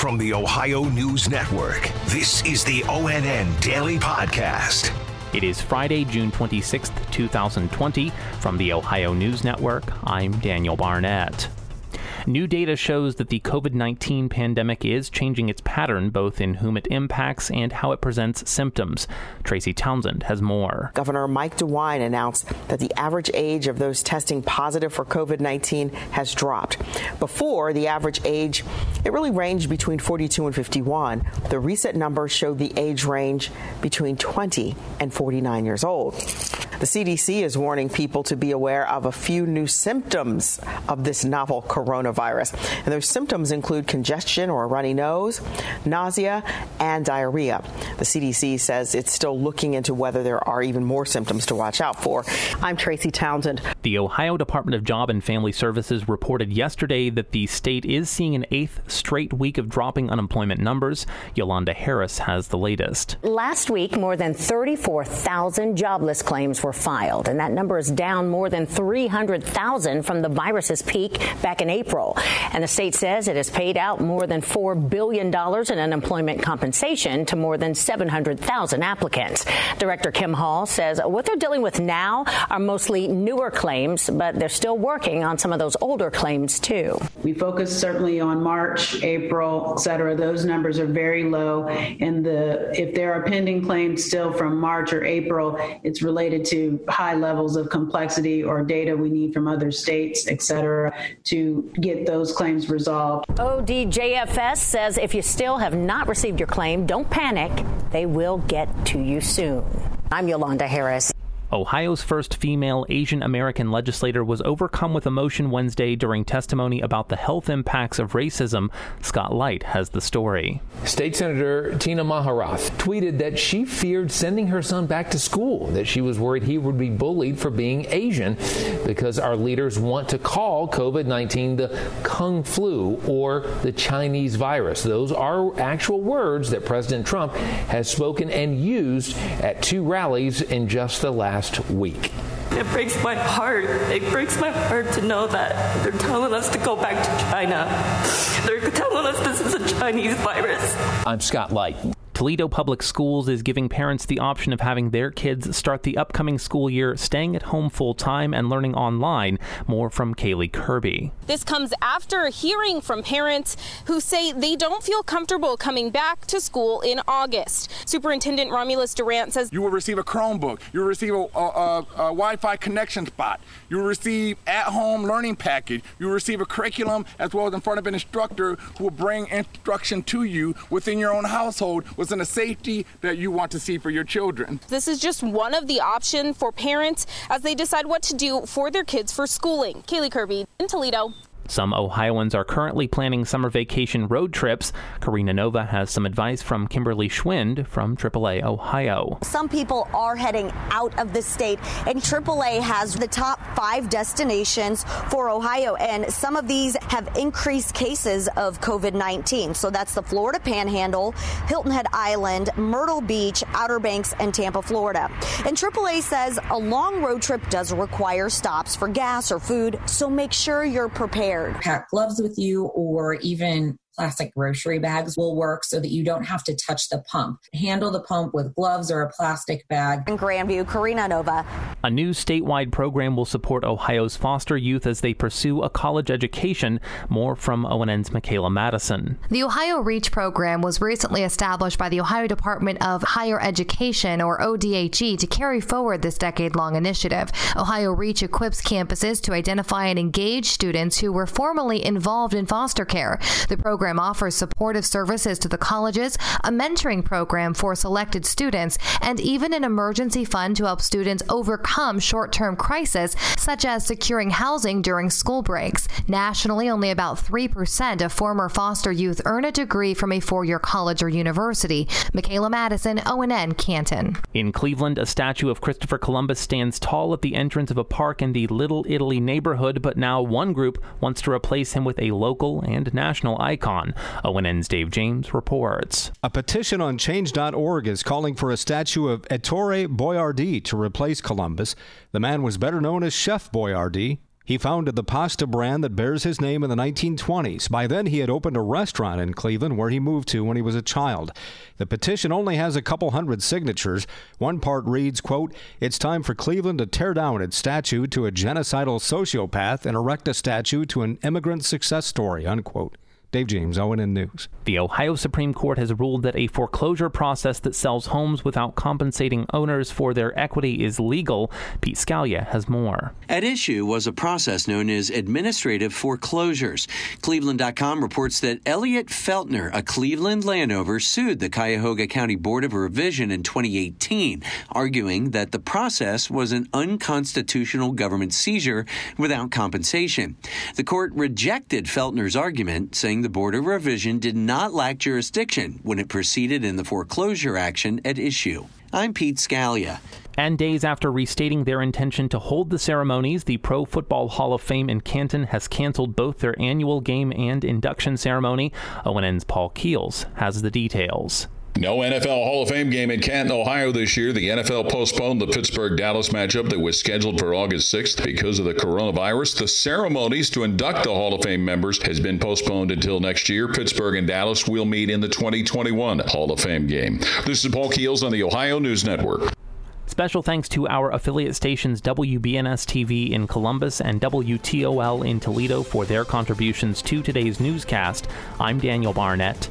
From the Ohio News Network, this is the ONN Daily Podcast. It is Friday, June 26th, 2020. From the Ohio News Network, I'm Daniel Barnett. New data shows that the COVID 19 pandemic is changing its pattern, both in whom it impacts and how it presents symptoms. Tracy Townsend has more. Governor Mike DeWine announced that the average age of those testing positive for COVID 19 has dropped. Before, the average age, it really ranged between 42 and 51. The recent numbers showed the age range between 20 and 49 years old. The CDC is warning people to be aware of a few new symptoms of this novel coronavirus. And those symptoms include congestion or a runny nose, nausea, and diarrhea. The CDC says it's still looking into whether there are even more symptoms to watch out for. I'm Tracy Townsend. The Ohio Department of Job and Family Services reported yesterday that the state is seeing an eighth straight week of dropping unemployment numbers. Yolanda Harris has the latest. Last week, more than 34,000 jobless claims were filed, and that number is down more than 300,000 from the virus's peak back in April. And the state says it has paid out more than $4 billion in unemployment compensation to more than 700,000 applicants. Director Kim Hall says what they're dealing with now are mostly newer claims, but they're still working on some of those older claims too. We focus certainly on March, April, et cetera. Those numbers are very low. And the if there are pending claims still from March or April, it's related to high levels of complexity or data we need from other states, et cetera, to get those claims resolved. ODJFS says if you still have not received your claim, don't panic. They will get to you soon. I'm Yolanda Harris. Ohio's first female Asian American legislator was overcome with emotion Wednesday during testimony about the health impacts of racism. Scott Light has the story. State Senator Tina Maharath tweeted that she feared sending her son back to school, that she was worried he would be bullied for being Asian because our leaders want to call COVID 19 the Kung flu or the Chinese virus. Those are actual words that President Trump has spoken and used at two rallies in just the last last week. It breaks my heart. It breaks my heart to know that they're telling us to go back to China. They're telling us this is a Chinese virus. I'm Scott Light. Toledo Public Schools is giving parents the option of having their kids start the upcoming school year staying at home full time and learning online. More from Kaylee Kirby. This comes after hearing from parents who say they don't feel comfortable coming back to school in August. Superintendent Romulus Durant says you will receive a Chromebook, you will receive a, a, a, a Wi Fi connection spot, you will receive at home learning package, you will receive a curriculum as well as in front of an instructor who will bring instruction to you within your own household with and a safety that you want to see for your children. This is just one of the options for parents as they decide what to do for their kids for schooling. Kaylee Kirby in Toledo. Some Ohioans are currently planning summer vacation road trips. Karina Nova has some advice from Kimberly Schwind from AAA Ohio. Some people are heading out of the state, and AAA has the top five destinations for Ohio, and some of these have increased cases of COVID 19. So that's the Florida Panhandle, Hilton Head Island, Myrtle Beach, Outer Banks, and Tampa, Florida. And AAA says a long road trip does require stops for gas or food, so make sure you're prepared Pack gloves with you or even plastic grocery bags will work so that you don't have to touch the pump. Handle the pump with gloves or a plastic bag. In Grandview, Karina Nova. A new statewide program will support Ohio's foster youth as they pursue a college education. More from ONN's Michaela Madison. The Ohio Reach program was recently established by the Ohio Department of Higher Education, or ODHE, to carry forward this decade long initiative. Ohio Reach equips campuses to identify and engage students who were formerly involved in foster care. The program program offers supportive services to the colleges, a mentoring program for selected students, and even an emergency fund to help students overcome short term crises, such as securing housing during school breaks. Nationally, only about 3% of former foster youth earn a degree from a four year college or university. Michaela Madison, ONN, Canton. In Cleveland, a statue of Christopher Columbus stands tall at the entrance of a park in the Little Italy neighborhood, but now one group wants to replace him with a local and national icon on. ONN's Dave James reports. A petition on change.org is calling for a statue of Ettore Boiardi to replace Columbus. The man was better known as Chef Boyardee. He founded the pasta brand that bears his name in the 1920s. By then, he had opened a restaurant in Cleveland where he moved to when he was a child. The petition only has a couple hundred signatures. One part reads, quote, It's time for Cleveland to tear down its statue to a genocidal sociopath and erect a statue to an immigrant success story, unquote. Dave James, ONN News. The Ohio Supreme Court has ruled that a foreclosure process that sells homes without compensating owners for their equity is legal. Pete Scalia has more. At issue was a process known as administrative foreclosures. Cleveland.com reports that Elliot Feltner, a Cleveland landowner, sued the Cuyahoga County Board of Revision in 2018, arguing that the process was an unconstitutional government seizure without compensation. The court rejected Feltner's argument, the Board of Revision did not lack jurisdiction when it proceeded in the foreclosure action at issue. I'm Pete Scalia. And days after restating their intention to hold the ceremonies, the Pro Football Hall of Fame in Canton has canceled both their annual game and induction ceremony. ONN's Paul Keels has the details. No NFL Hall of Fame game in Canton, Ohio this year. The NFL postponed the Pittsburgh Dallas matchup that was scheduled for August 6th because of the coronavirus. The ceremonies to induct the Hall of Fame members has been postponed until next year. Pittsburgh and Dallas will meet in the 2021 Hall of Fame game. This is Paul Keels on the Ohio News Network. Special thanks to our affiliate stations WBNS TV in Columbus and WTOL in Toledo for their contributions to today's newscast. I'm Daniel Barnett